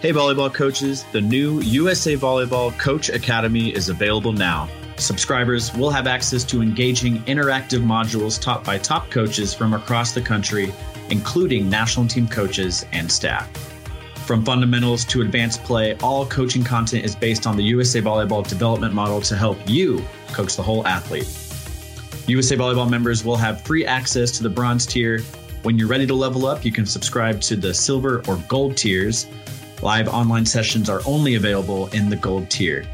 Hey, volleyball coaches, the new USA Volleyball Coach Academy is available now. Subscribers will have access to engaging interactive modules taught by top coaches from across the country, including national team coaches and staff. From fundamentals to advanced play, all coaching content is based on the USA Volleyball development model to help you coach the whole athlete. USA Volleyball members will have free access to the bronze tier. When you're ready to level up, you can subscribe to the silver or gold tiers. Live online sessions are only available in the gold tier.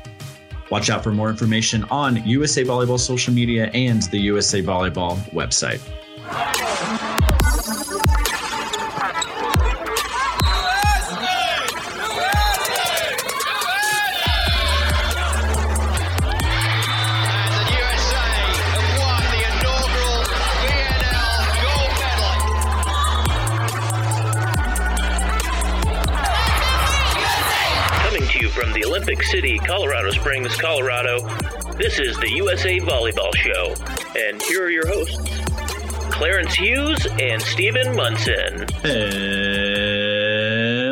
Watch out for more information on USA Volleyball social media and the USA Volleyball website. City, Colorado Springs, Colorado, this is the USA Volleyball Show. And here are your hosts, Clarence Hughes and Stephen Munson.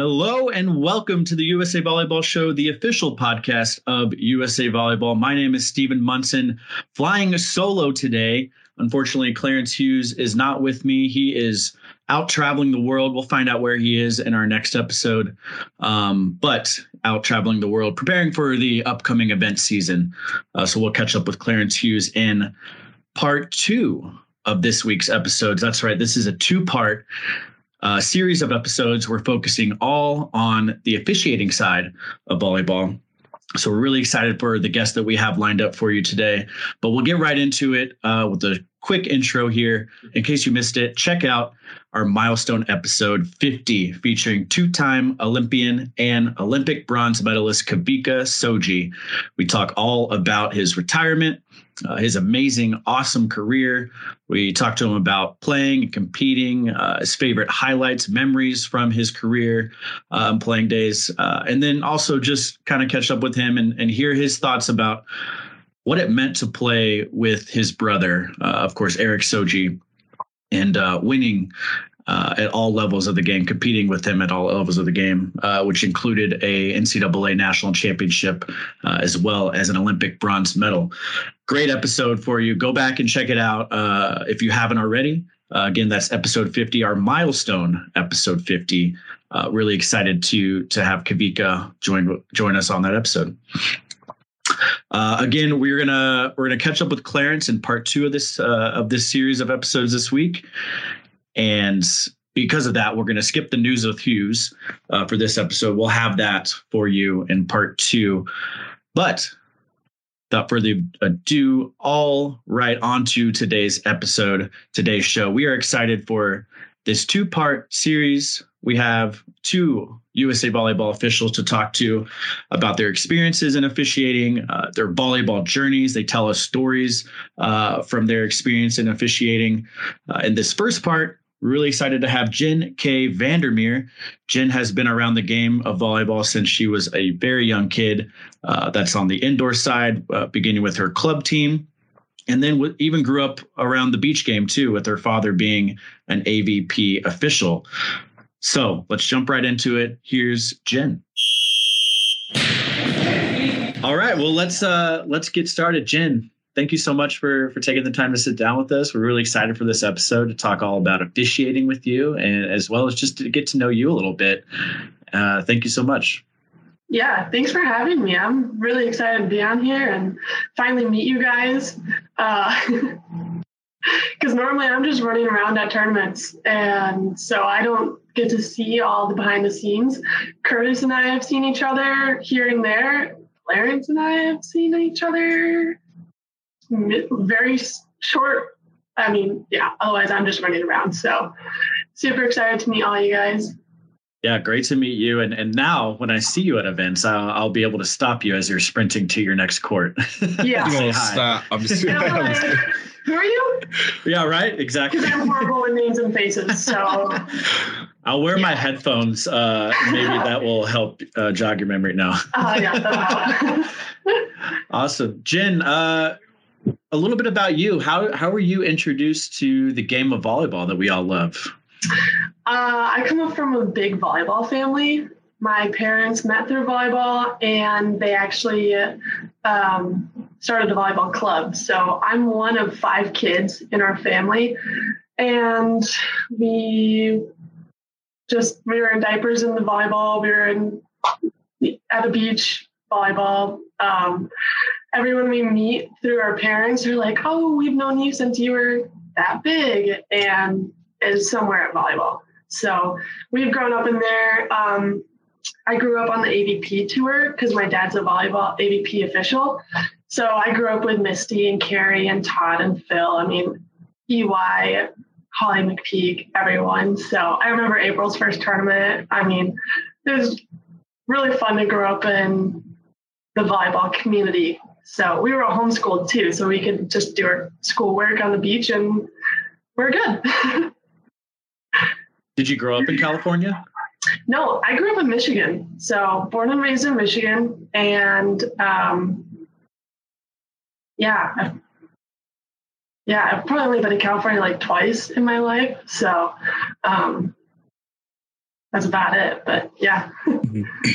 Hello and welcome to the USA Volleyball Show, the official podcast of USA Volleyball. My name is Stephen Munson, flying solo today. Unfortunately, Clarence Hughes is not with me. He is out traveling the world. We'll find out where he is in our next episode. Um, but out traveling the world, preparing for the upcoming event season. Uh, so we'll catch up with Clarence Hughes in part two of this week's episodes. That's right. This is a two part uh, series of episodes. We're focusing all on the officiating side of volleyball. So we're really excited for the guests that we have lined up for you today. But we'll get right into it uh, with a quick intro here. In case you missed it, check out our milestone episode 50, featuring two-time Olympian and Olympic bronze medalist Kawika Shoji. We talk all about his retirement, uh, his amazing, awesome career. We talked to him about playing and competing, uh, his favorite highlights, memories from his career, um, playing days, uh, and then also just kind of catch up with him and, and hear his thoughts about what it meant to play with his brother, uh, of course, Erik Shoji, and uh, winning uh, at all levels of the game, competing with him at all levels of the game, uh, which included a NCAA national championship uh, as well as an Olympic bronze medal. Great episode for you. Go back and check it out uh, if you haven't already. Uh, again, that's episode 50, our milestone episode 50. Uh, really excited to to have Kawika join join us on that episode. Uh, again, we're gonna we're gonna catch up with Clarence in part two of this uh, of this series of episodes this week, and because of that, we're gonna skip the news with Hughes uh, for this episode. We'll have that for you in part two, but without further ado, all right on to today's episode, today's show. We are excited for this two part series. We have two USA volleyball officials to talk to about their experiences in officiating, uh, their volleyball journeys. They tell us stories uh, from their experience in officiating. Uh, in this first part, really excited to have Jen K. Vandermeer. Jenn has been around the game of volleyball since she was a very young kid. Uh, that's on the indoor side, uh, beginning with her club team and then even grew up around the beach game too, with her father being an AVP official. So let's jump right into it. Here's Jenn. All right, well let's uh let's get started. Jenn, thank you so much for for taking the time to sit down with us. We're really excited for this episode to talk all about officiating with you, and as well as just to get to know you a little bit. Uh, thank you so much. Yeah, thanks for having me. I'm really excited to be on here and finally meet you guys. Because normally I'm just running around at tournaments, and so I don't get to see all the behind the scenes. Curtis and I have seen each other here and there. Clarence and I have seen each other very short. I mean, yeah, otherwise I'm just running around. So super excited to meet all you guys. Yeah, great to meet you. And and now when I see you at events, I'll, I'll be able to stop you as you're sprinting to your next court. Yeah. Say hi. stop. I'm just, And I'm like, who are you? Yeah, right. Exactly. Because I'm horrible with names and faces. So I'll wear my headphones. Uh, maybe that will help uh, jog your memory now. uh, yeah. Awesome, Jenn. Uh, a little bit about you. How how were you introduced to the game of volleyball that we all love? Uh, I come up from a big volleyball family. my parents met through volleyball and they actually um, started a volleyball club. So I'm one of five kids in our family. And we just, we were in diapers in the volleyball. We were in at the beach volleyball. Um, everyone we meet through our parents are like, oh, we've known you since you were that big and is somewhere at volleyball. So we've grown up in there. Um, I grew up on the AVP tour because my dad's a volleyball AVP official. So I grew up with Misty and Kerri and Todd and Phil. I mean, EY, Holly McPeak, everyone. So I remember April's first tournament. I mean, it was really fun to grow up in the volleyball community. So we were homeschooled too, so we could just do our schoolwork on the beach and we're good. Did you grow up in California? No, I grew up in Michigan. So born and raised in Michigan, and um, yeah, I've, yeah, I've probably only been to California like twice in my life. So um, that's about it. But yeah.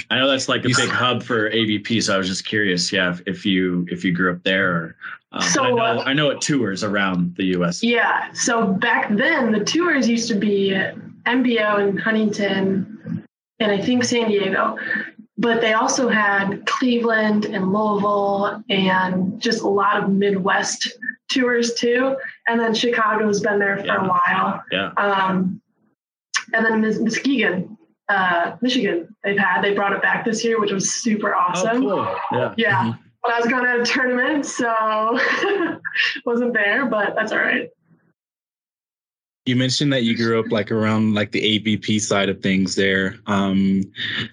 I know that's like a big hub for AVP, so I was just curious, yeah, if, if you if you grew up there. Or, um, So, I know uh, I know it tours around the U.S. Yeah. So back then, the tours used to be MBO in Huntington and I think San Diego, but they also had Cleveland and Louisville and just a lot of Midwest tours too. And then Chicago's been there for Yeah. a while. Yeah. Um, and then Mus- Muskegon, uh, Michigan, they've had, they brought it back this year, which was super awesome. Oh, cool. Yeah. Yeah. But I was going to a tournament, so wasn't there, but that's all right. You mentioned that you grew up like around like the AVP side of things there. Um,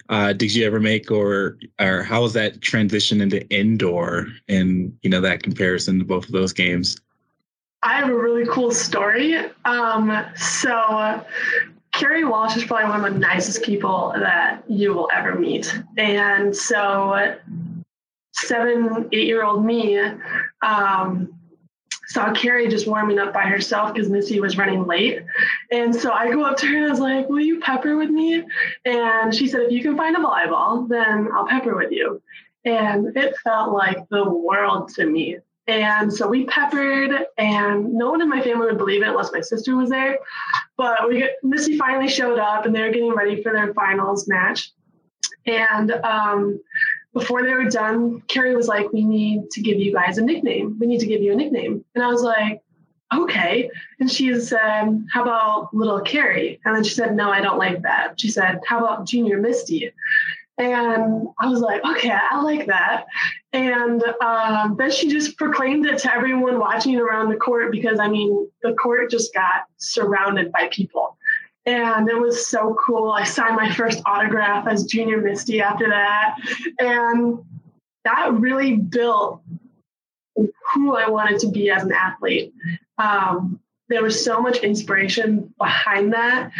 uh, did you ever make or or how was that transition into indoor and you know that comparison to both of those games? I have a really cool story. Um, so, Kerri Walsh is probably one of the nicest people that you will ever meet. And so, seven, eight year old me um, saw Kerri just warming up by herself because Misty was running late. And so I go up to her and I was like, Will you pepper with me? And she said, If you can find a volleyball, then I'll pepper with you. And it felt like the world to me. And so we peppered, and no one in my family would believe it unless my sister was there. But we Misty finally showed up, and they were getting ready for their finals match. And um, before they were done, Kerri was like, "We need to give you guys a nickname. We need to give you a nickname." And I was like, "Okay." And she said, "How about Little Kerri?" And then she said, "No, I don't like that." She said, "How about Junior Misty?" And I was like, okay, I like that. And um, then she just proclaimed it to everyone watching around the court because I mean, the court just got surrounded by people. And it was so cool. I signed my first autograph as Junior Misty after that. And that really built who I wanted to be as an athlete. Um, there was so much inspiration behind that,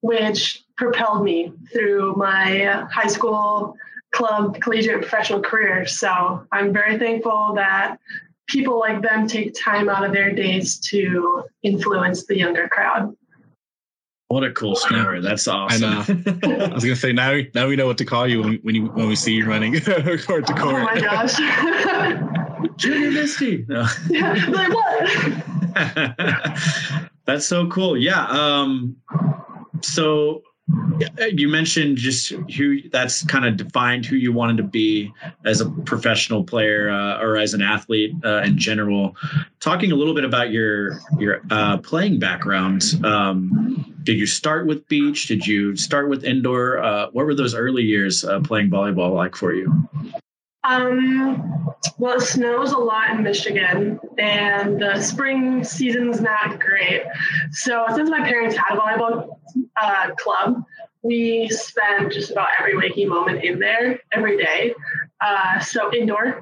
which propelled me through my high school, club, collegiate, professional career. So I'm very thankful that people like them take time out of their days to influence the younger crowd. What a cool story. That's awesome. I was gonna say now we now we know what to call you when we, when, you, when we see you running court to court. Oh my gosh. Junior Misty. No. yeah, like what? That's so cool. Yeah. Um, so yeah, you mentioned just who that's kind of defined who you wanted to be as a professional player uh, or as an athlete uh, in general. Talking a little bit about your your uh, playing background. Um, did you start with beach? Did you start with indoor? Uh, what were those early years uh, playing volleyball like for you? Um, well, it snows a lot in Michigan, and the spring season's not great. So, since my parents had a volleyball uh, club, we spend just about every waking moment in there every day. Uh, so, indoor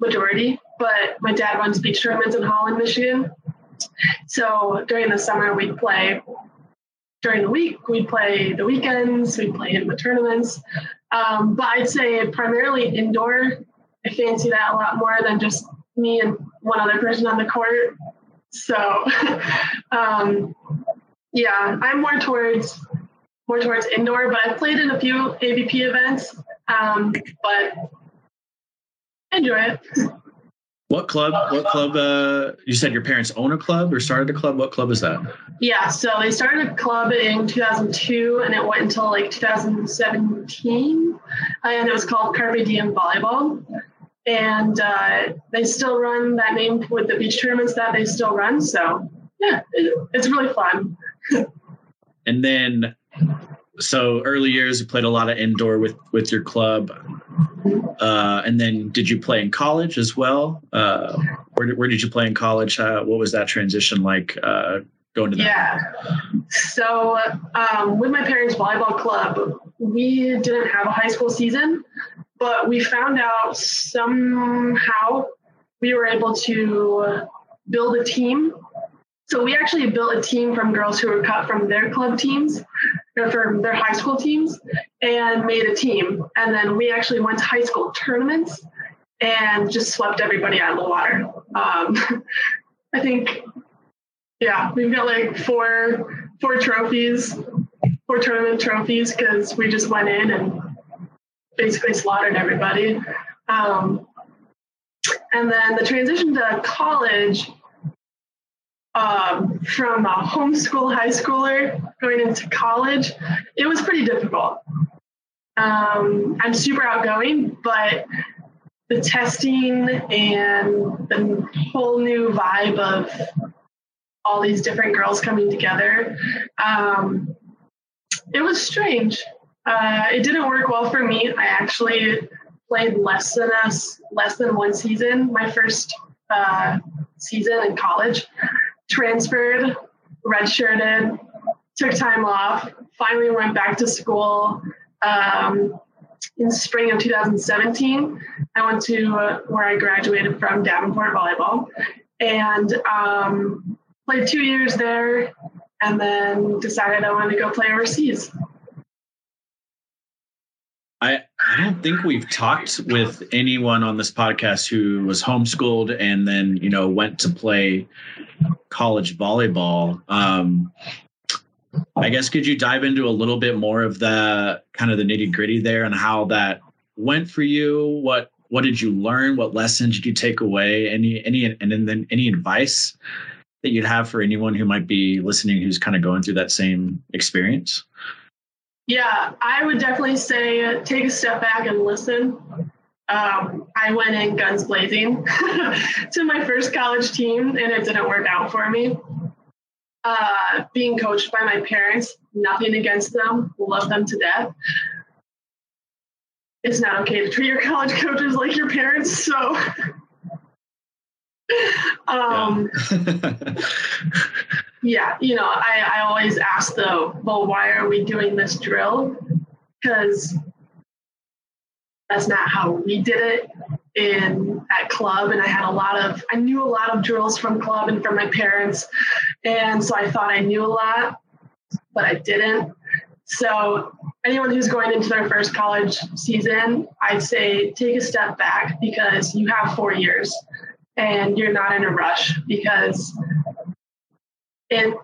majority, but my dad runs beach tournaments in Holland, Michigan. So, during the summer, we'd play. During the week, we'd play the weekends, we'd play in the tournaments. Um, but I'd say primarily indoor. I fancy that a lot more than just me and one other person on the court. So, um, yeah, I'm more towards more towards indoor, but I've played in a few AVP events. Um, but I enjoy it. What club? What club? Uh, you said your parents own a club or started a club. What club is that? Yeah, so they started a club in 2002 and it went until like 2017. And it was called Carpe Diem Volleyball. And uh, they still run that name with the beach tournaments that they still run. So, yeah, it, it's really fun. And then, so early years, you played a lot of indoor with with your club. Uh, and then, did you play in college as well? Uh, where, did, where did you play in college? Uh, what was that transition like uh, going to that? Yeah. So, um, with my parents' volleyball club, we didn't have a high school season, but we found out somehow we were able to build a team. So, we actually built a team from girls who were cut from their club teams or from their high school teams and made a team. And then we actually went to high school tournaments and just swept everybody out of the water. Um, I think yeah, we've got like four four trophies, four tournament trophies because we just went in and basically slaughtered everybody. Um, and then the transition to college um, from a homeschool high schooler going into college, it was pretty difficult. Um, I'm super outgoing, but the testing and the whole new vibe of all these different girls coming together. Um, it was strange. Uh, it didn't work well for me. I actually played less than us, less than one season. My first uh, season in college, transferred, redshirted, took time off. Finally went back to school um, in spring of 2017. I went to uh, where I graduated from Davenport volleyball, and um, played two years there and then decided I wanted to go play overseas. I don't think we've talked with anyone on this podcast who was homeschooled and then you know went to play college volleyball. Um, I guess could you dive into a little bit more of the kind of the nitty gritty there and how that went for you? What what did you learn? What lessons did you take away? Any any and then any advice that you'd have for anyone who might be listening who's kind of going through that same experience? Yeah, I would definitely say take a step back and listen. Um, I went in guns blazing to my first college team, and it didn't work out for me. Uh, being coached by my parents, nothing against them, love them to death. It's not okay to treat your college coaches like your parents, so um, yeah, you know, I, I always ask though, well, why are we doing this drill? Because that's not how we did it in at club and i had a lot of i knew a lot of drills from club and from my parents and so i thought i knew a lot but i didn't so anyone who's going into their first college season i'd say take a step back because you have four years and you're not in a rush because it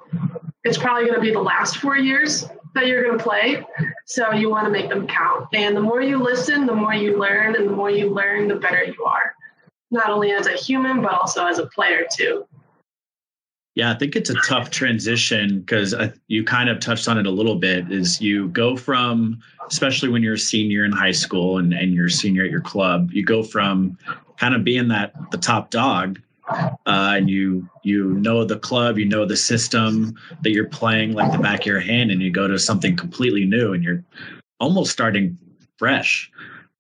it's probably going to be the last four years that you're going to play. So you want to make them count. And the more you listen the more you learn and the more you learn the better you are. Not only as a human but also as a player too. Yeah i think it's a tough transition because you kind of touched on it a little bit is you go from especially when you're a senior in high school and, and you're a senior at your club you go from kind of being that the top dog uh, and you you know the club you know the system that you're playing like the back of your hand and you go to something completely new and you're almost starting fresh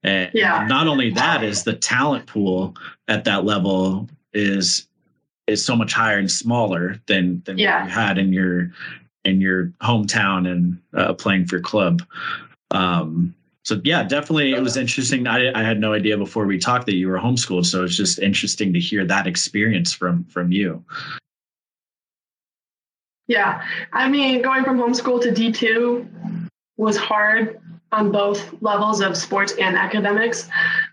and yeah. not only that is the talent pool at that level is is so much higher and smaller than than yeah. what you had in your in your hometown and uh, playing for your club um so yeah, definitely it was interesting. I, I had no idea before we talked that you were homeschooled, so it's just interesting to hear that experience from from you. Yeah, I mean, going from homeschool to D two was hard on both levels of sports and academics.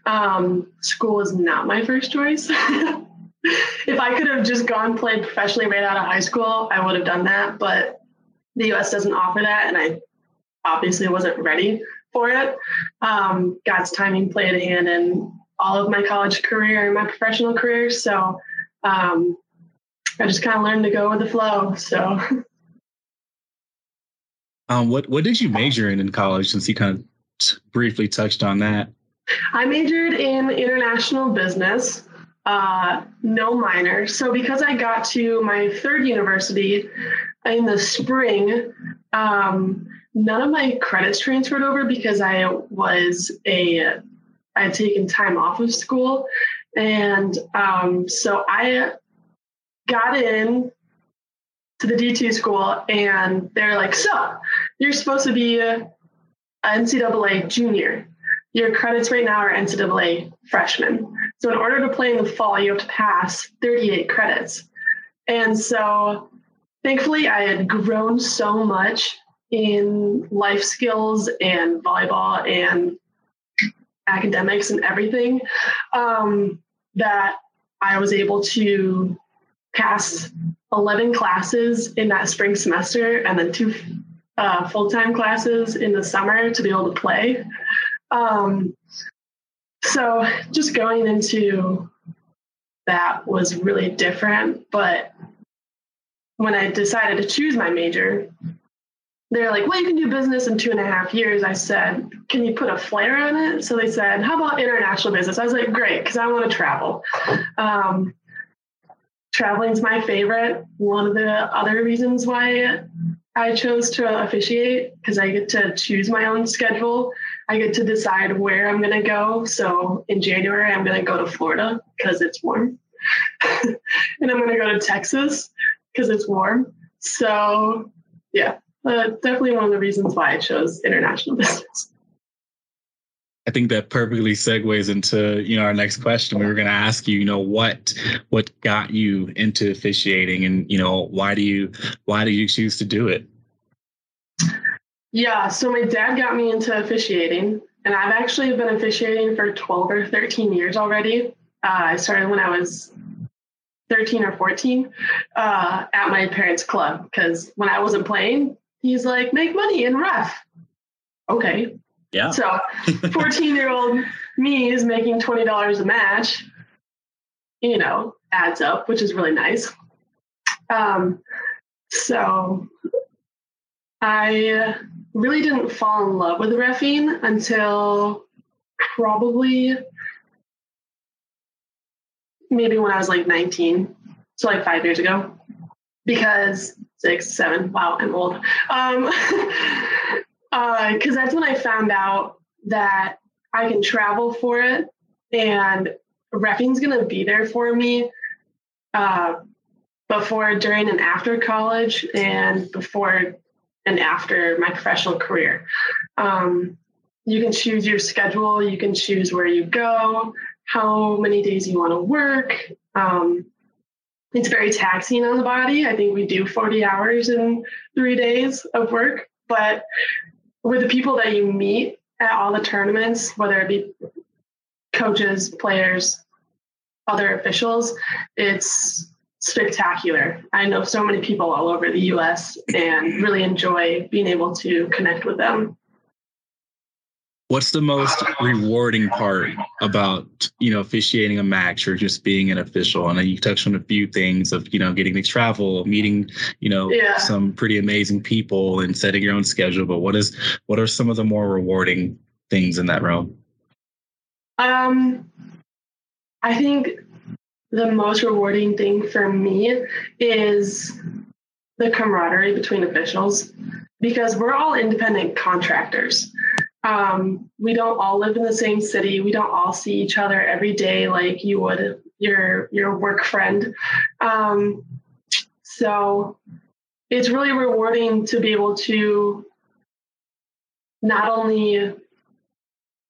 Um, school is not my first choice. if I could have just gone played professionally right out of high school, I would have done that. But the U.S. doesn't offer that, and I obviously wasn't ready for it. Um, God's timing played a hand in all of my college career and my professional career. So um, I just kind of learned to go with the flow. So. Um, what what did you major in in college? Since you kind of briefly touched on that. I majored in international business, uh, no minor. So because I got to my third university in the spring, um, none of my credits transferred over because I was a I had taken time off of school, and um, so I got in to the D2 school, and they're like, "So you're supposed to be a NCAA junior. Your credits right now are NCAA freshman. So in order to play in the fall, you have to pass 38 credits." And so, thankfully, I had grown so much in life skills and volleyball and academics and everything um, that I was able to pass 11 classes in that spring semester and then two uh, full time classes in the summer to be able to play. Um, so just going into that was really different. But when I decided to choose my major, they're like, well, you can do business in two and a half years. I said, can you put a flair on it? So they said, how about international business? I was like, great, because I want to travel. Um, traveling's my favorite. One of the other reasons why I chose to officiate, because I get to choose my own schedule. I get to decide where I'm going to go. So in January, I'm going to go to Florida because it's warm. and I'm going to go to Texas because it's warm. So yeah, uh, definitely one of the reasons why I chose international business. I think that perfectly segues into you know our next question. We were going to ask you, you know, what what got you into officiating, and you know, why do you why do you choose to do it? Yeah, so my dad got me into officiating, and I've actually been officiating for 12 or 13 years already. Uh, I started when I was 13 or 14 uh, at my parents' club because when I wasn't playing, he's like, make money in ref. Okay. Yeah. So 14 year old me is making $20 a match, you know, adds up, which is really nice. Um, so I really didn't fall in love with refing until probably maybe when I was like 19. So like five years ago. Because six, seven. Wow, I'm old. Um, because uh, that's when I found out that I can travel for it, and refing's gonna be there for me uh, before, during, and after college, and before and after my professional career. Um, you can choose your schedule. You can choose where you go, how many days you want to work. Um, it's very taxing on the body. I think we do 40 hours in three days of work, but with the people that you meet at all the tournaments, whether it be coaches, players, other officials, it's spectacular. I know so many people all over the US and really enjoy being able to connect with them. What's the most rewarding part about you know officiating a match or just being an official? And you touched on a few things of you know getting to travel, meeting you know Yeah. some pretty amazing people, and setting your own schedule. But what is what are some of the more rewarding things in that realm? Um, I think the most rewarding thing for me is the camaraderie between officials because we're all independent contractors. Um, we don't all live in the same city. We don't all see each other every day like you would your your work friend. Um, so it's really rewarding to be able to not only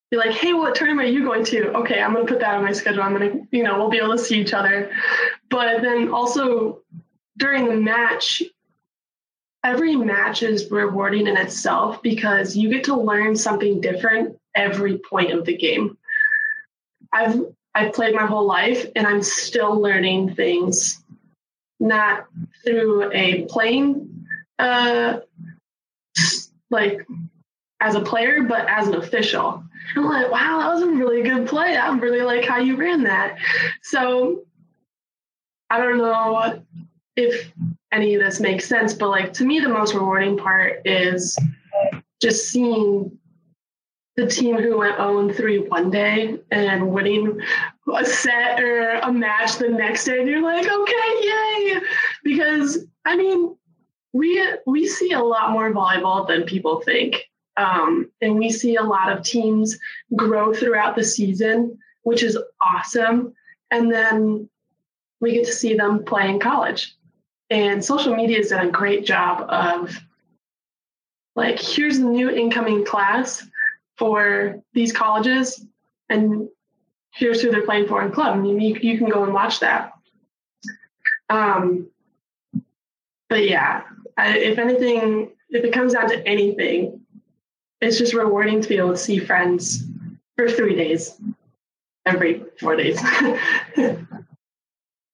be like, hey, what tournament are you going to? Okay, I'm going to put that on my schedule. I'm going to, you know, we'll be able to see each other. But then also during the match, every match is rewarding in itself because you get to learn something different every point of the game. I've I've played my whole life and I'm still learning things, not through a playing uh, like as a player, but as an official. I'm like, wow, that was a really good play. I really like how you ran that. So I don't know if any of this makes sense, but like to me, the most rewarding part is just seeing the team who went 0 3 one day and winning a set or a match the next day. And you're like, okay, yay. Because I mean, we we see a lot more volleyball than people think. Um, and we see a lot of teams grow throughout the season, which is awesome. And then we get to see them play in college. And social media has done a great job of like, here's the new incoming class for these colleges, and here's who they're playing for in club. And you, you can go and watch that. Um, but yeah, I, if anything, if it comes down to anything, it's just rewarding to be able to see friends for three days, every four days.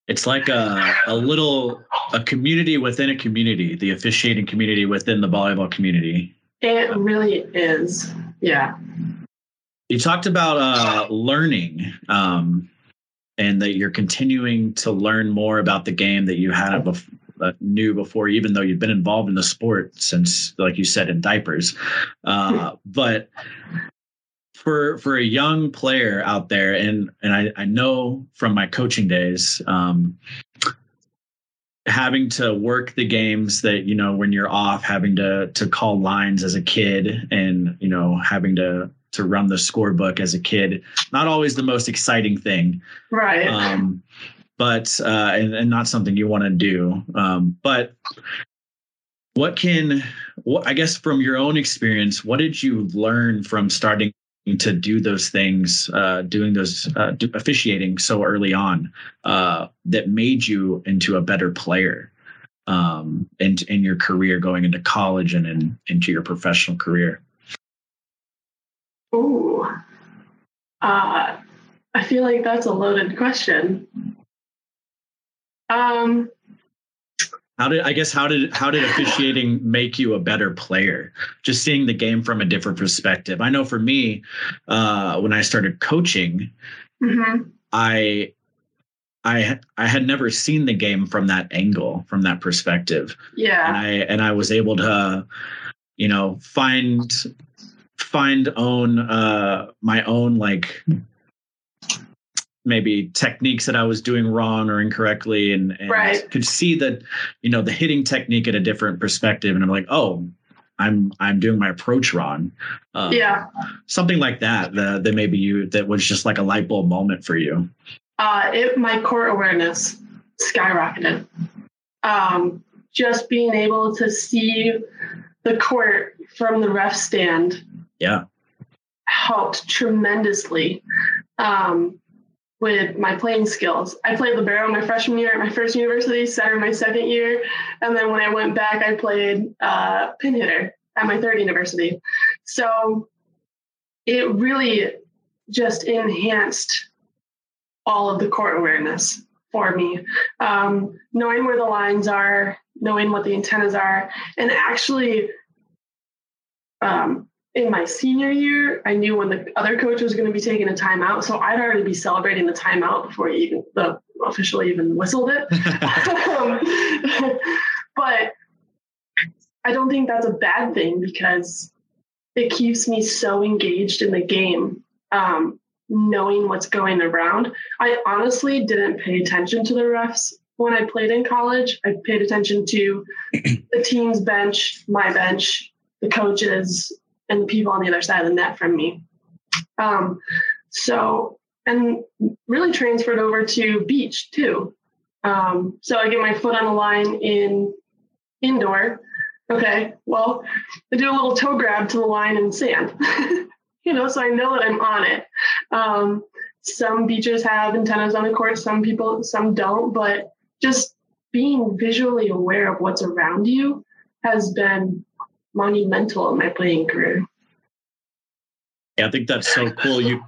it's like a, a little a community within a community the officiating community within the volleyball community. It really is yeah. You talked about uh, learning um, and that you're continuing to learn more about the game that you had bef- uh, knew before even though you've been involved in the sport since like you said in diapers. Uh, but for for a young player out there, and and I, I know from my coaching days, um, having to work the games that you know when you're off, having to to call lines as a kid, and you know having to to run the scorebook as a kid, not always the most exciting thing, right? Um, but uh, and, and not something you want to do. Um, but what can what I guess from your own experience, what did you learn from starting to do those things, uh, doing those uh, officiating so early on uh, that made you into a better player um, in, in your career going into college and in, into your professional career? Uh, I feel like that's a loaded question. Um, how did I guess how did how did officiating make you a better player? Just seeing the game from a different perspective. I know for me, uh, when I started coaching, mm-hmm. I I I had never seen the game from that angle, from that perspective. Yeah. And I and I was able to, you know, find find own uh my own like maybe techniques that I was doing wrong or incorrectly and, and right. could see that, you know, the hitting technique at a different perspective. And I'm like, oh, I'm I'm doing my approach wrong. Um, yeah. Something like that, that that maybe you that was just like a light bulb moment for you. Uh it my court awareness skyrocketed. Um just being able to see the court from the ref stand yeah helped tremendously. Um with my playing skills. I played libero my freshman year at my first university, center my second year, and then when I went back, I played uh, pin hitter at my third university. So it really just enhanced all of the court awareness for me, um, knowing where the lines are, knowing what the antennas are, and actually um, in my senior year, I knew when the other coach was going to be taking a timeout, so I'd already be celebrating the timeout before he even the official even whistled it. um, but I don't think that's a bad thing because it keeps me so engaged in the game, um, knowing what's going around. I honestly didn't pay attention to the refs when I played in college. I paid attention to the team's bench, my bench, the coaches, and the people on the other side of the net from me. Um, so, and really transferred over to beach too. Um, so I get my foot on the line in indoor. Okay, well, I do a little toe grab to the line in sand, you know, so I know that I'm on it. Um, some beaches have antennas on the court, some people, some don't, but just being visually aware of what's around you has been monumental in my playing career. Yeah, I think that's so cool. You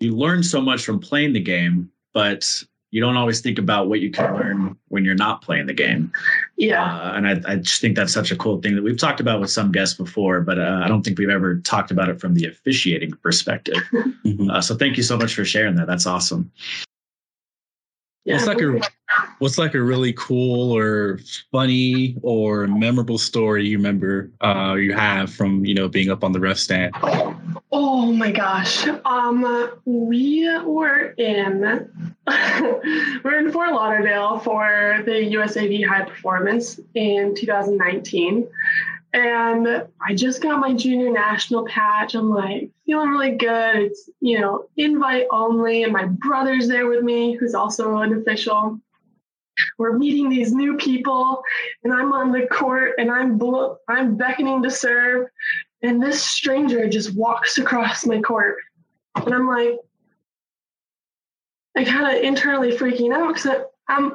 you learn so much from playing the game, but you don't always think about what you can learn when you're not playing the game. Yeah. Uh, and I, I just think that's such a cool thing that we've talked about with some guests before, but uh, I don't think we've ever talked about it from the officiating perspective. Mhm. Uh, so thank you so much for sharing that. That's awesome. What's like a what's like a really cool or funny or memorable story you remember uh, you have from you know being up on the ref stand? Oh my gosh. Um, we were in we're in Fort Lauderdale for the USAV High Performance in 2019. And I just got my junior national patch. I'm like feeling really good. It's, you know, invite only. And my brother's there with me, who's also an official. We're meeting these new people, and I'm on the court and I'm bl- I'm beckoning to serve and this stranger just walks across my court and i'm like i kind of internally freaking out because i'm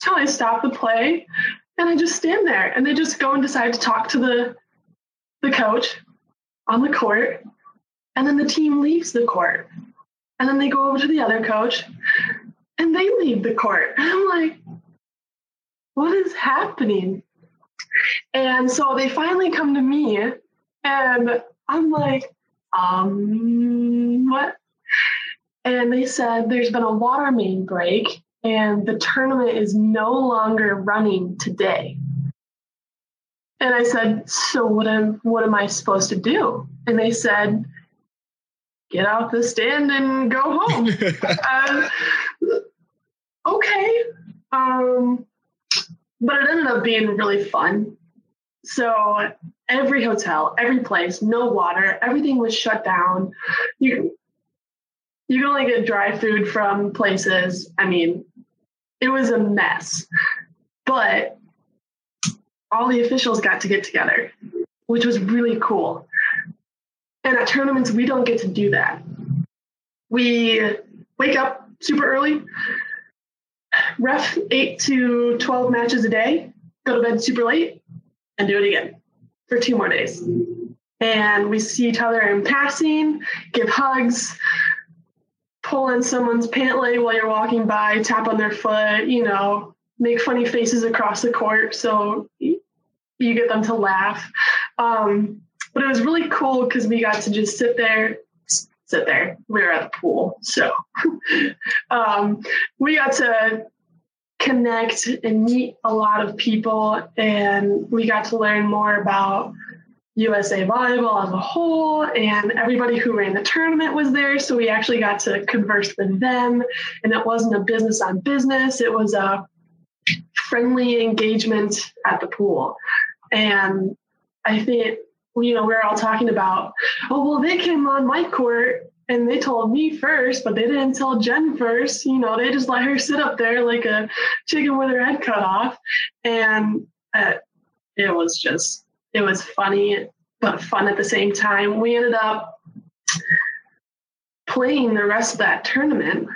so i stop the play and i just stand there and they just go and decide to talk to the the coach on the court and then the team leaves the court and then they go over to the other coach and they leave the court and i'm like what is happening and so they finally come to me and I'm like, um, what? And they said there's been a water main break and the tournament is no longer running today. And I said, so what am what am I supposed to do? And they said, get out the stand and go home. uh, okay. Um, but it ended up being really fun. So every hotel, every place, no water, everything was shut down. You you can only get dry food from places. I mean, it was a mess. But all the officials got to get together, which was really cool. And at tournaments, we don't get to do that. We wake up super early, ref eight to 12 matches a day, go to bed super late, and do it again for two more days. And we see each other in passing, give hugs, pull on someone's pant leg while you're walking by, tap on their foot, you know, make funny faces across the court so you get them to laugh. Um, but it was really cool because we got to just sit there, sit there. We were at the pool, so um, we got to connect and meet a lot of people, and we got to learn more about USA Volleyball as a whole, and everybody who ran the tournament was there. So we actually got to converse with them, and it wasn't a business on business, it was a friendly engagement at the pool. And I think, you know, we we're all talking about, oh, well, they came on my court and they told me first, but they didn't tell Jenn first. You know, they just let her sit up there like a chicken with her head cut off. And uh, it was just, it was funny, but fun at the same time. We ended up playing the rest of that tournament.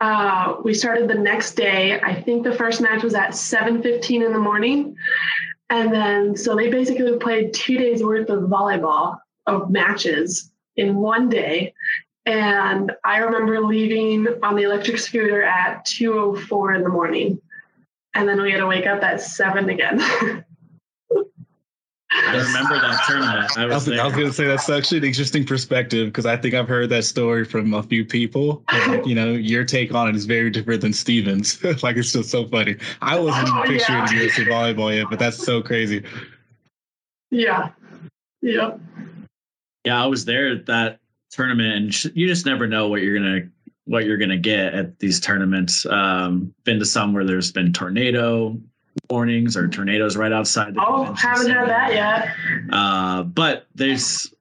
Uh, we started the next day. I think the first match was at 7:15 in the morning, and then so they basically played two days worth of volleyball of matches in one day. And I remember leaving on the electric scooter at 2:04 in the morning, and then we had to wake up at seven again. I remember that tournament. I I was, was, there. I was going to say that's actually an interesting perspective because I think I've heard that story from a few people. And, you know, your take on it is very different than Stephen's. like it's just so funny. I wasn't Oh, picturing yeah. USA volleyball yet, but that's so crazy. yeah, yep. yeah, I was there at that tournament, and you just never know what you're gonna what you're gonna get at these tournaments. Um, been to some where there's been tornado warnings or tornadoes right outside. The Oh, haven't center. had that yet. Uh, but there's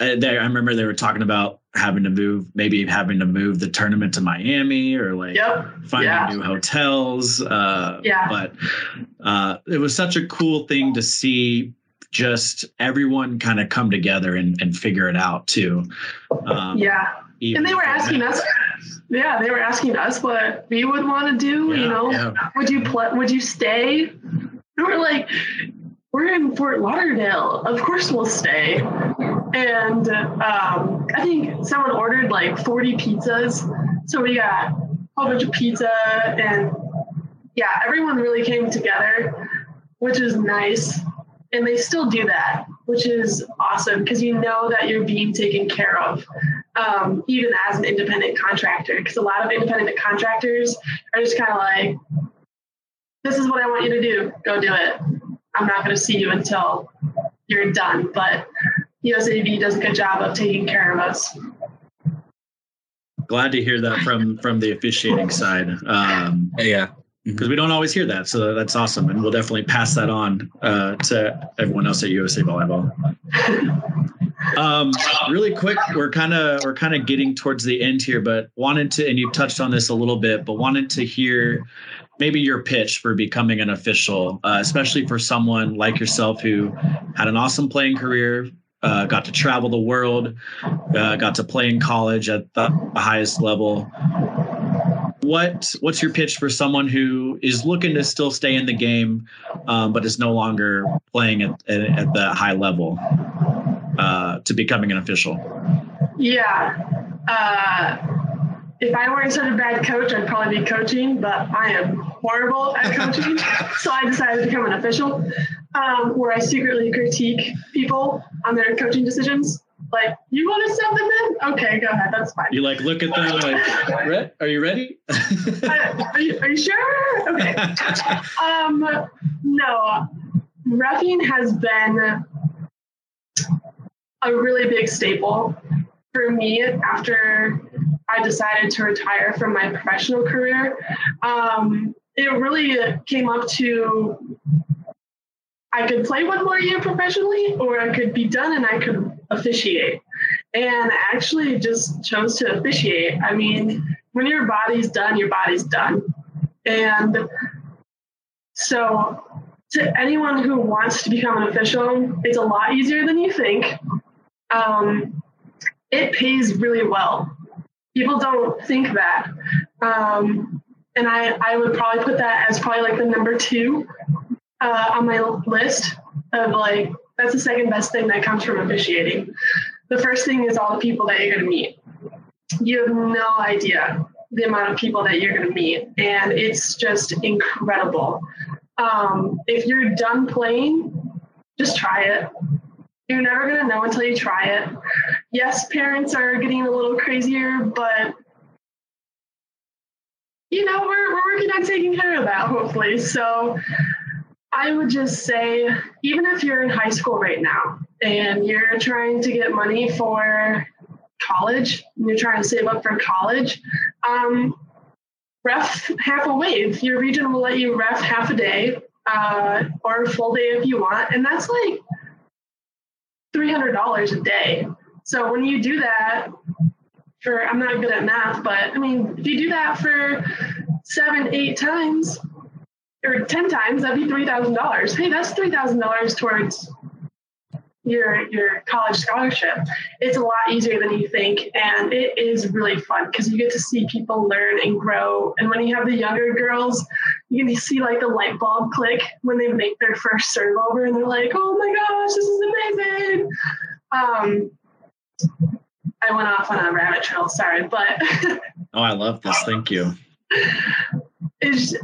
uh, there. I remember they were talking about having to move, maybe having to move the tournament to Miami or like Yep. finding Yeah. new hotels. Uh, Yeah. But uh, it was such a cool thing to see just everyone kind of come together and, and figure it out too. Um, Yeah. And they were asking us. Yeah, they were asking us what we would want to do. you know, yeah. would you play? Would you stay? And we're like, we're in Fort Lauderdale. Of course we'll stay. And um, I think someone ordered like 40 pizzas. So we got a whole bunch of pizza, and yeah, everyone really came together, which is nice. And they still do that, which is awesome because you know that you're being taken care of, um, even as an independent contractor. Because a lot of independent contractors are just kind of like, this is what I want you to do, go do it. I'm not going to see you until you're done. But USAV does a good job of taking care of us. Glad to hear that from from the officiating side. Um, Yeah. because we don't always hear that. So that's awesome, and we'll definitely pass that on uh, to everyone else at USA Volleyball. Um, really quick, we're kind of we're kind of getting towards the end here, but wanted to, and you've touched on this a little bit, but wanted to hear maybe your pitch for becoming an official, uh, especially for someone like yourself who had an awesome playing career, uh, got to travel the world, uh, got to play in college at the highest level. What what's your pitch for someone who is looking to still stay in the game um, but is no longer playing at, at, at the high level uh, to becoming an official Yeah. Uh, if I weren't such a bad coach, I'd probably be coaching, but I am horrible at coaching. so I decided to become an official um, where I secretly critique people on their coaching decisions. Like, you want to sub them in? Okay, go ahead. That's fine. you like look at them like are you ready Uh, are, you, are you sure? Okay. Um, no, roughing has been a really big staple for me after I decided to retire from my professional career. Um, it really came up to I could play one more year professionally, or I could be done and I could officiate. And I actually just chose to officiate. I mean, when your body's done, your body's done. And so, to anyone who wants to become an official, it's a lot easier than you think. Um, it pays really well. People don't think that. Um, and I, I would probably put that as probably like the number two uh, on my list of like, that's the second best thing that comes from officiating. The first thing is all the people that you're going to meet. You have no idea the amount of people that you're going to meet, and it's just incredible. Um, if you're done playing, just try it. You're never going to know until you try it. Yes, parents are getting a little crazier, but you know, we're, we're working on taking care of that, hopefully. So I would just say, even if you're in high school right now and you're trying to get money for college, and you're trying to save up for college, um, ref half a wave. Your region will let you ref half a day uh, or a full day if you want, and that's like three hundred dollars a day. So when you do that for, I'm not good at math, but I mean, if you do that for seven, eight times, or 10 times, that'd be $3,000. Hey, that's $3,000 towards your your college scholarship. It's a lot easier than you think, and it is really fun because you get to see people learn and grow. And when you have the younger girls, you can see like the light bulb click when they make their first serve over, and they're like, "Oh my gosh, this is amazing!" Um, I went off on a rabbit trail. Sorry, but oh i love this thank you it's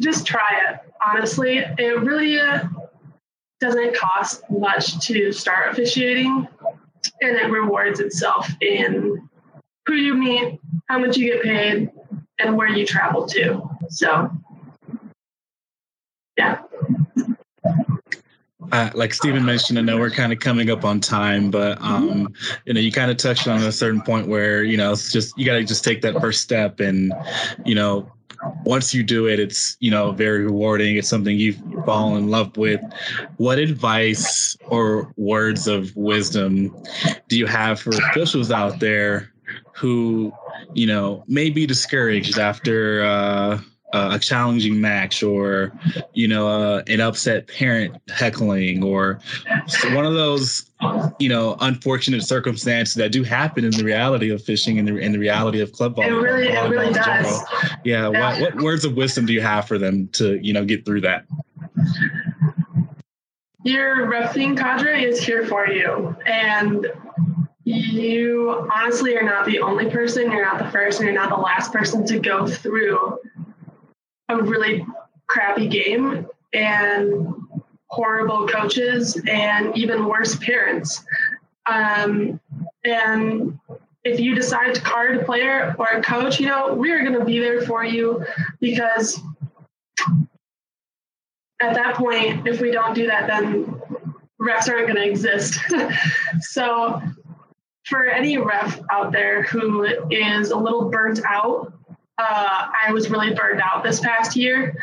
just try it. Honestly, it really uh, doesn't cost much to start officiating, and it rewards itself in who you meet, how much you get paid, and where you travel to. So, yeah. Uh, like Stephen mentioned, I know we're kind of coming up on time, but um, you know, you kind of touched on a certain point where you know it's just you got to just take that first step, and you know, once you do it, it's you know very rewarding. It's something you fall in love with. What advice or words of wisdom do you have for officials out there who you know may be discouraged after? Uh, a challenging match or you know uh, an upset parent heckling or one of those you know unfortunate circumstances that do happen in the reality of fishing and the in the reality of club It really, it really does. Yeah, Yeah. What, what words of wisdom do you have for them to you know get through that? Your roughing cadre is here for you. And you honestly are not the only person, you're not the first, and you're not the last person to go through a really crappy game and horrible coaches and even worse parents. Um, and if you decide to card a player or a coach, you know, we are going to be there for you because at that point, if we don't do that, then refs aren't going to exist. so, for any ref out there who is a little burnt out, uh, I was really burned out this past year.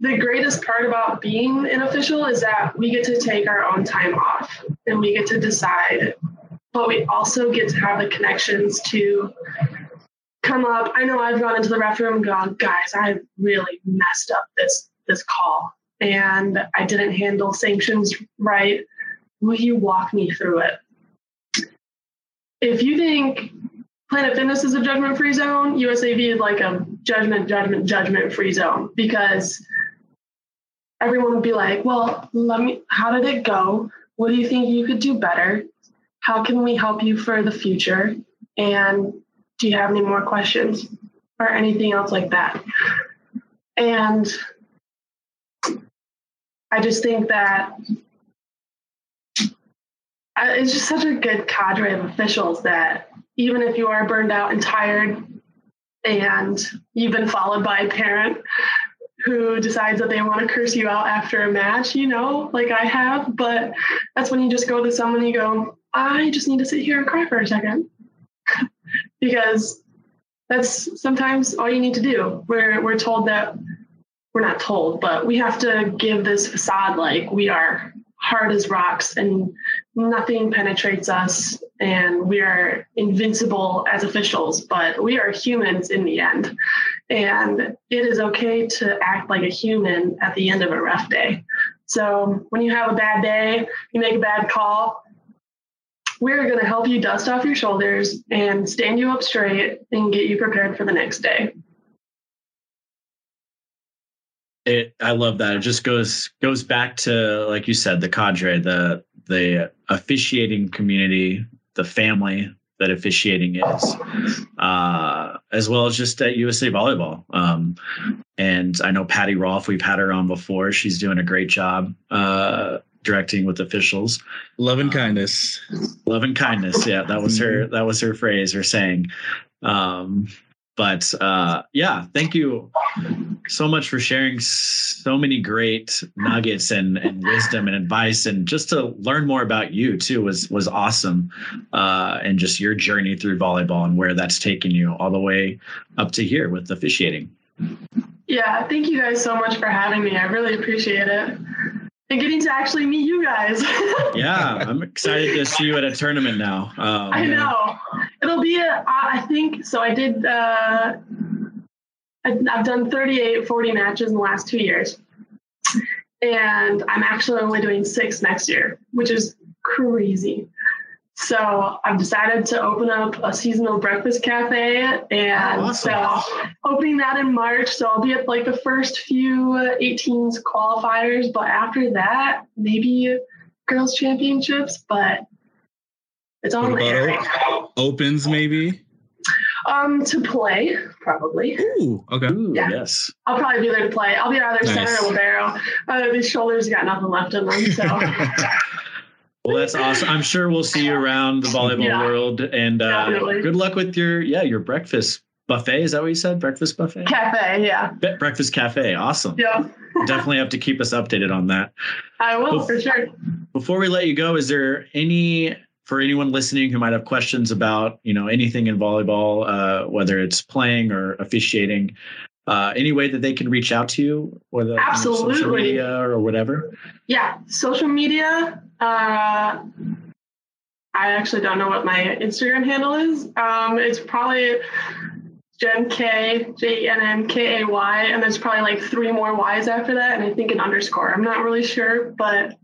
The greatest part about being an official is that we get to take our own time off and we get to decide, but we also get to have the connections to come up. I know I've gone into the ref room and gone, guys, I really messed up this this call and I didn't handle sanctions right. Will you walk me through it? If you think Planet Fitness is a judgment free zone, USAV is like a judgment, judgment, judgment free zone because everyone would be like, well, let me, how did it go? What do you think you could do better? How can we help you for the future? And do you have any more questions or anything else like that? And I just think that uh, it's just such a good cadre of officials that even if you are burned out and tired and you've been followed by a parent who decides that they want to curse you out after a match, you know, like I have, but that's when you just go to someone and you go, I just need to sit here and cry for a second. because that's sometimes all you need to do. We're we're told that we're not told, but we have to give this facade like we are hard as rocks and nothing penetrates us and we are invincible as officials, but we are humans in the end. And it is okay to act like a human at the end of a rough day. So when you have a bad day, you make a bad call, we're going to help you dust off your shoulders and stand you up straight and get you prepared for the next day it i love that it just goes goes back to like you said the cadre the the officiating community the family that officiating is uh, as well as just at usa volleyball. Um, and i know patty rolfe we've had her on before. She's doing a great job uh, directing with officials. Love and kindness. love and kindness. Yeah that was her that was her phrase or saying. Um, but uh, yeah, thank you so much for sharing so many great nuggets and, and wisdom and advice, and just to learn more about you too was was awesome, uh, and just your journey through volleyball and where that's taken you all the way up to here with officiating. Yeah, thank you guys so much for having me. I really appreciate it and getting to actually meet you guys. yeah, I'm excited to see you at a tournament now. Um, I know it'll be a. I think so. I did. Uh, I've done 38, 40 matches in the last two years, and I'm actually only doing six next year, which is crazy. So I've decided to open up a seasonal breakfast cafe, and awesome. so opening that in March. So I'll be at like the first few 18s qualifiers, but after that, maybe girls championships. But it's on there. Opens maybe. Um, to play probably. Ooh, okay. Ooh, yeah. Yes. I'll probably be there to play. I'll be either nice. center or libero. Uh, these shoulders got nothing left in them, so. Well, that's awesome. I'm sure we'll see you around the volleyball yeah, world. And uh, good luck with your yeah your breakfast buffet. Is that what you said? Breakfast buffet? Cafe, yeah. Be- breakfast cafe. Awesome. Yeah. Definitely have to keep us updated on that. I will for sure. Before we let you go, is there any for anyone listening who might have questions about you know anything in volleyball, uh, whether it's playing or officiating? uh, any way that they can reach out to you, whether absolutely social media or whatever? Yeah, social media. Uh, I actually don't know what my Instagram handle is. Um, it's probably Jenn Kay J E N N K A Y, and there's probably like three more Y's after that, and I think an underscore. I'm not really sure, but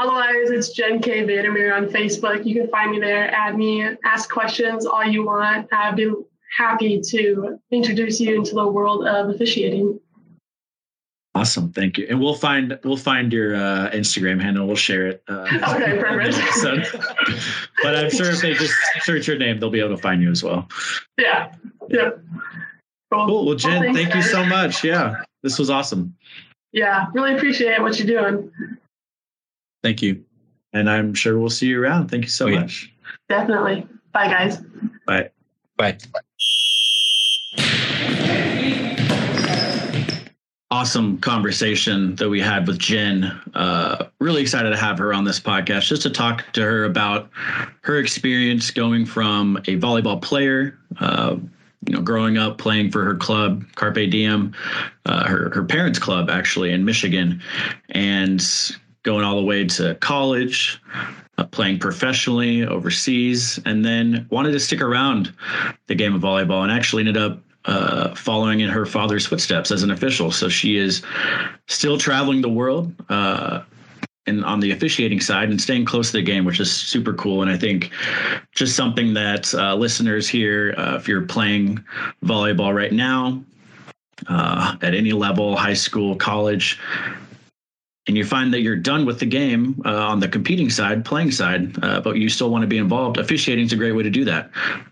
otherwise it's Jenn Kay Vander Meer on Facebook. You can find me there. Add me, ask questions all you want. I'd be happy to introduce you into the world of officiating. Awesome, thank you. And we'll find we'll find your uh, Instagram handle. We'll share it. Uh, Okay, perfect. but I'm sure if they just search your name, they'll be able to find you as well. Yeah. Yeah. Cool. Cool. Well, Jenn, thanks, thank you guys. so much. Yeah, this was awesome, Yeah, really appreciate what you're doing. Thank you. and I'm sure we'll see you around. Thank you so Oh, yeah. much. Definitely. Bye, guys. Bye. Bye. awesome conversation that we had with Jenn. Uh, really excited to have her on this podcast just to talk to her about her experience going from a volleyball player, uh, you know, growing up playing for her club, Carpe Diem, uh, her her parents' club actually in Michigan, and going all the way to college. Uh, playing professionally overseas, and then wanted to stick around the game of volleyball, and actually ended up uh, following in her father's footsteps as an official. So she is still traveling the world uh, and on the officiating side and staying close to the game, which is super cool. And I think just something that uh, listeners here, uh, if you're playing volleyball right now uh, at any level, high school, college, and you find that you're done with the game uh, on the competing side, playing side, uh, but you still want to be involved, officiating is a great way to do that.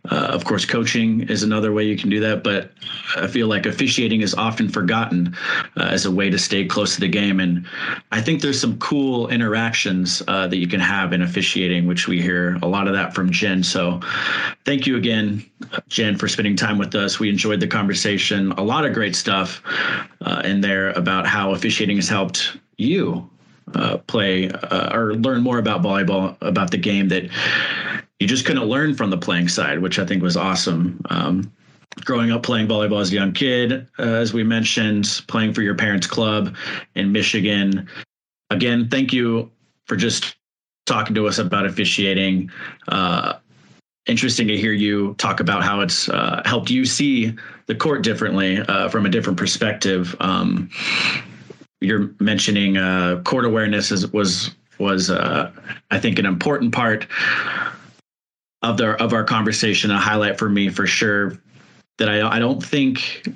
Uh, of course, coaching is another way you can do that, but I feel like officiating is often forgotten uh, as a way to stay close to the game. And I think there's some cool interactions uh, that you can have in officiating, which we hear a lot of that from Jenn. So thank you again, Jenn, for spending time with us. We enjoyed the conversation, a lot of great stuff uh, in there about how officiating has helped you uh, play uh, or learn more about volleyball, about the game that you just couldn't learn from the playing side, which I think was awesome. Um, growing up playing volleyball as a young kid, uh, as we mentioned, playing for your parents' club in Michigan. Again, thank you for just talking to us about officiating. Uh, interesting to hear you talk about how it's uh, helped you see the court differently uh, from a different perspective. Um, you're mentioning uh, court awareness is, was was uh, I think an important part of the of our conversation. A highlight for me for sure that I I don't think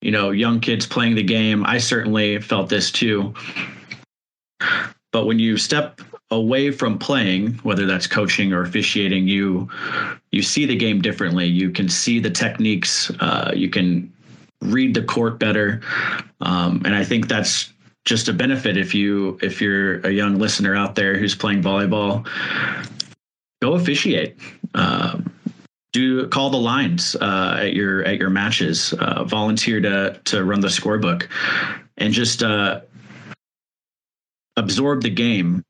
you know young kids playing the game. I certainly felt this too. But when you step away from playing, whether that's coaching or officiating, you you see the game differently. You can see the techniques. Uh, you can read the court better, um, and I think that's just a benefit if you if you're a young listener out there who's playing volleyball. Go officiate. Uh, do call the lines uh, at your at your matches. Uh, volunteer to to run the scorebook, and just uh, absorb the game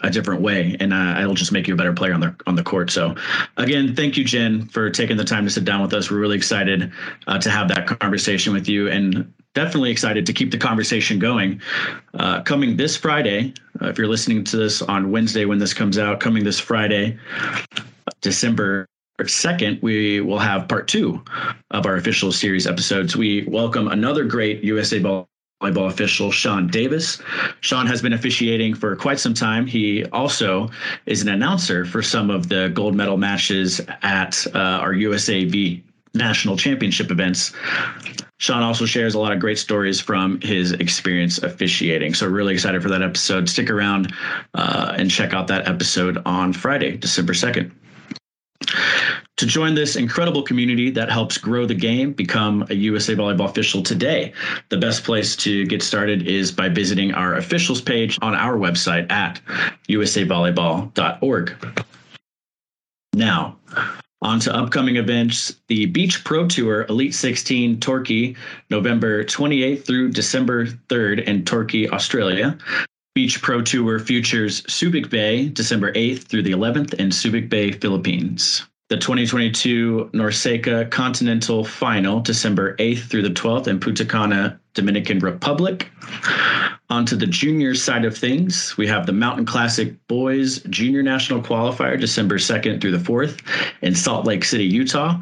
a different way, and uh, it'll just make you a better player on the on the court. So, again, thank you, Jenn, for taking the time to sit down with us. We're really excited uh, to have that conversation with you, and definitely excited to keep the conversation going. Uh, coming this Friday, uh, if you're listening to this on Wednesday when this comes out, coming this Friday, December. 2nd, we will have part two of our official series episodes. We welcome another great USA Ball volleyball official Sean Davis. Sean has been officiating for quite some time. He also is an announcer for some of the gold medal matches at uh, our USAV national championship events. Sean also shares a lot of great stories from his experience officiating. So, really excited for that episode. Stick around uh, and check out that episode on Friday, December 2nd. To join this incredible community that helps grow the game, become a USA Volleyball official today. The best place to get started is by visiting our officials page on our website at usavolleyball.org. Now, on to upcoming events. The Beach Pro Tour Elite 16 Torquay, November 28th through December 3rd in Torquay, Australia. Beach Pro Tour Futures Subic Bay, December 8th through the 11th in Subic Bay, Philippines. The 2022 NORCECA Continental Final, December 8th through the 12th in Punta Cana, Dominican Republic. Onto the junior side of things, we have the Mountain Classic Boys Junior National Qualifier, December 2nd through the 4th in Salt Lake City, Utah.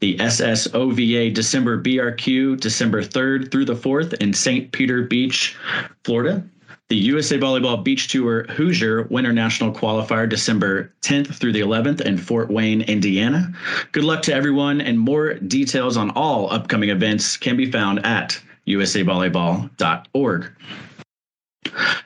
The SSOVA December BRQ, December 3rd through the 4th in St. Peter Beach, Florida. The USA Volleyball Beach Tour Hoosier Winter National Qualifier, December 10th through the 11th in Fort Wayne, Indiana. Good luck to everyone, and more details on all upcoming events can be found at usavolleyball.org.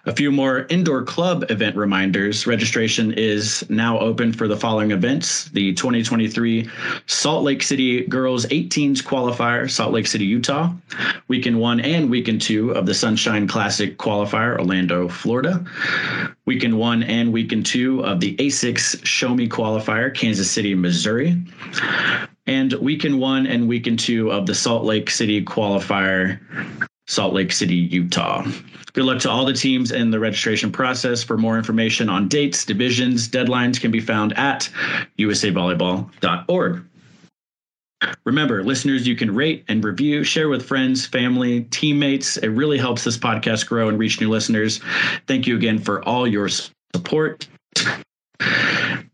A few more indoor club event reminders. Registration is now open for the following events. The 2023 Salt Lake City Girls 18s Qualifier, Salt Lake City, Utah, weekend one and weekend two of the Sunshine Classic Qualifier, Orlando, Florida, weekend one and weekend two of the ASICS Show Me Qualifier, Kansas City, Missouri, and weekend one and weekend two of the Salt Lake City Qualifier, Salt Lake City, Utah. Good luck to all the teams in the registration process. For more information on dates, divisions, deadlines can be found at usavolleyball.org. Remember, listeners, you can rate and review, share with friends, family, teammates. It really helps this podcast grow and reach new listeners. Thank you again for all your support.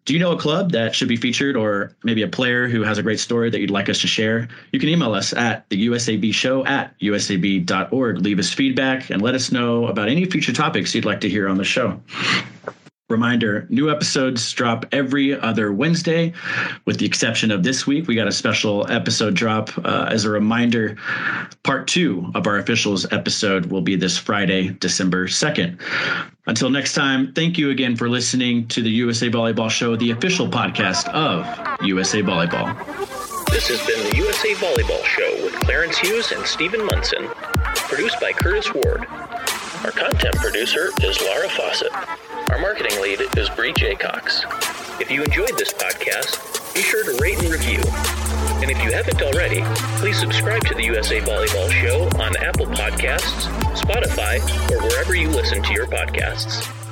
Do you know a club that should be featured or maybe a player who has a great story that you'd like us to share? You can email us at the USAV show at usav.org. Leave us feedback and let us know about any future topics you'd like to hear on the show. Reminder new episodes drop every other Wednesday, with the exception of this week. We got a special episode drop. Uh, as a reminder, part two of our officials episode will be this Friday, December 2nd. Until next time, thank you again for listening to the USA Volleyball Show, the official podcast of USA Volleyball. This has been the USA Volleyball Show with Clarence Hughes and Stephen Munson. Produced by Curtis Ward. Our content producer is Laura Fawcett. Our marketing lead is Bree Jaycox. If you enjoyed this podcast, be sure to rate and review. And if you haven't already, please subscribe to the USA Volleyball Show on Apple Podcasts, Spotify, or wherever you listen to your podcasts.